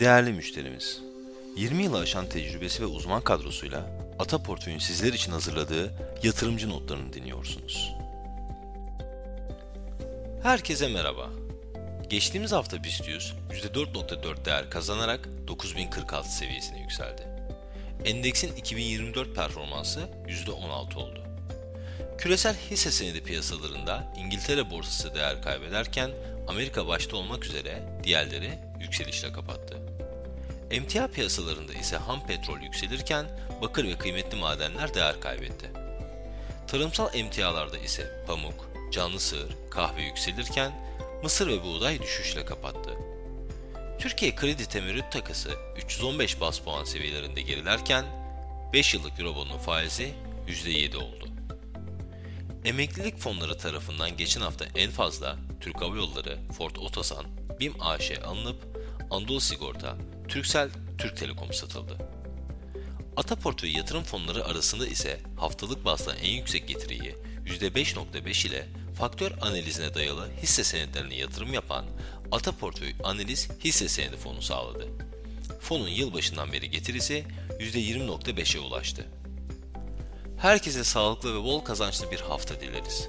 Değerli müşterimiz, 20 yılı aşan tecrübesi ve uzman kadrosuyla Ata Portföy'ün sizler için hazırladığı yatırımcı notlarını dinliyorsunuz. Herkese merhaba. Geçtiğimiz hafta BIST 100 %4.4 değer kazanarak 9046 seviyesine yükseldi. Endeksin 2024 performansı %16 oldu. Küresel hisse senedi piyasalarında İngiltere borsası değer kaybederken Amerika başta olmak üzere diğerleri yükselişle kapattı. Emtia piyasalarında ise ham petrol yükselirken bakır ve kıymetli madenler değer kaybetti. Tarımsal emtialarda ise pamuk, canlı sığır, kahve yükselirken mısır ve buğday düşüşle kapattı. Türkiye kredi temerrüt takası 315 bas puan seviyelerinde gerilerken 5 yıllık Eurobond'un faizi %7 oldu. Emeklilik fonları tarafından geçen hafta en fazla Türk Hava Yolları, Ford Otosan, BİM AŞ alınıp Anadolu Sigorta, Türksel, Türk Telekom satıldı. Ata portföy yatırım fonları arasında ise haftalık bazda en yüksek getiriyi %5.5 ile faktör analizine dayalı hisse senetlerine yatırım yapan Ata Portföy Analiz Hisse Senedi Fonu sağladı. Fonun yılbaşından beri getirisi %20.5'e ulaştı. Herkese sağlıklı ve bol kazançlı bir hafta dileriz.